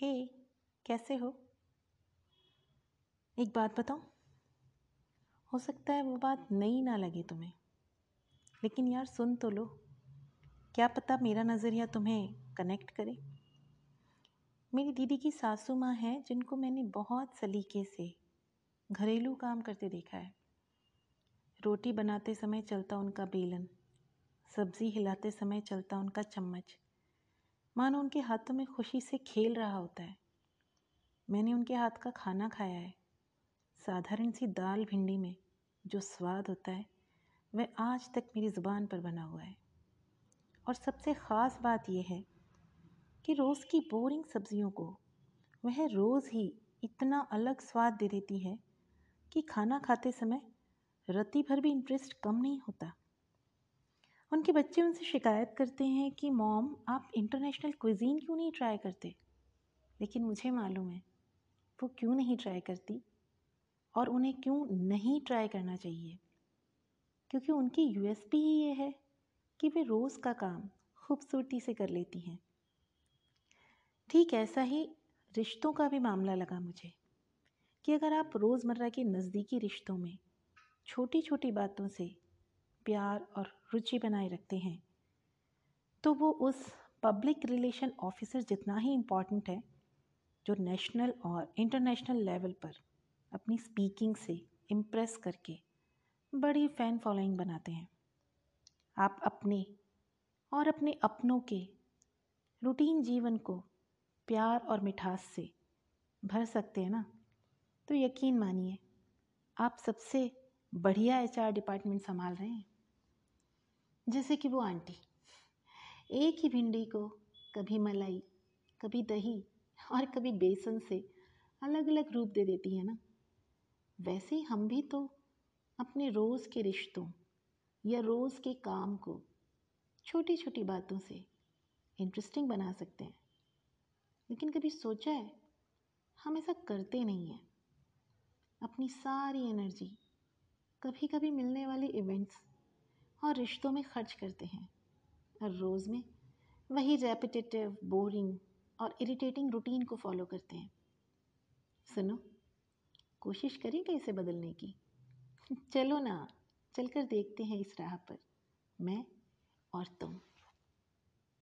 हे, कैसे हो? एक बात बताऊँ? हो सकता है वो बात नई ना लगे तुम्हें। लेकिन यार सुन तो लो, क्या पता मेरा नज़रिया तुम्हें कनेक्ट करे? मेरी दीदी की सासू माँ है जिनको मैंने बहुत सलीके से घरेलू काम करते देखा है। रोटी बनाते समय चलता उनका बेलन, सब्ज़ी हिलाते समय चलता उनका चम्मच। मानो उनके हाथों में खुशी से खेल रहा होता है। मैंने उनके हाथ का खाना खाया है। साधारण सी दाल भिंडी में जो स्वाद होता है, वह आज तक मेरी ज़ुबान पर बना हुआ है। और सबसे ख़ास बात यह है कि रोज़ की बोरिंग सब्जियों को वह रोज़ ही इतना अलग स्वाद दे देती है कि खाना खाते समय रत्ती भर भी इंटरेस्ट कम नहीं होता। उनके बच्चे उनसे शिकायत करते हैं कि, मॉम, आप इंटरनेशनल क्विजीन क्यों नहीं ट्राई करते? लेकिन मुझे मालूम है, वो क्यों नहीं ट्राई करती और उन्हें क्यों नहीं ट्राई करना चाहिए? क्योंकि उनकी यूएसपी ही ये है कि वे रोज़ का काम खूबसूरती से कर लेती हैं। ठीक ऐसा ही रिश्तों का भी मामला लगा मुझे कि अगर आप रोज़मर्रा के नज़दीकी रिश्तों में छोटी छोटी बातों से प्यार और रुचि बनाए रखते हैं। तो वो उस पब्लिक रिलेशन ऑफिसर जितना ही इंपॉर्टेंट है, जो नेशनल और इंटरनेशनल लेवल पर अपनी स्पीकिंग से इम्प्रेस करके बड़ी फ़ैन फॉलोइंग बनाते हैं। आप अपने और अपने अपनों के रूटीन जीवन को प्यार और मिठास से भर सकते हैं ना? तो यकीन मानिए, आप सबसे बढ़िया एचआर डिपार्टमेंट संभाल रहे हैं। जैसे कि वो आंटी। एक ही भिंडी को कभी मलाई, कभी दही और कभी बेसन से अलग अलग रूप दे देती है ना? वैसे ही हम भी तो अपने रोज़ के रिश्तों या रोज़ के काम को छोटी छोटी बातों से इंटरेस्टिंग बना सकते हैं। लेकिन कभी सोचा है, हम ऐसा करते नहीं हैं। अपनी सारी एनर्जी कभी कभी मिलने वाले इवेंट्स और रिश्तों में खर्च करते हैं। हर रोज़ में वही रेपिटेटिव बोरिंग और इरिटेटिंग रूटीन को फॉलो करते हैं। सुनो, कोशिश करेंगे इसे बदलने की। चलो ना, चलकर देखते हैं इस राह पर। मैं और तुम।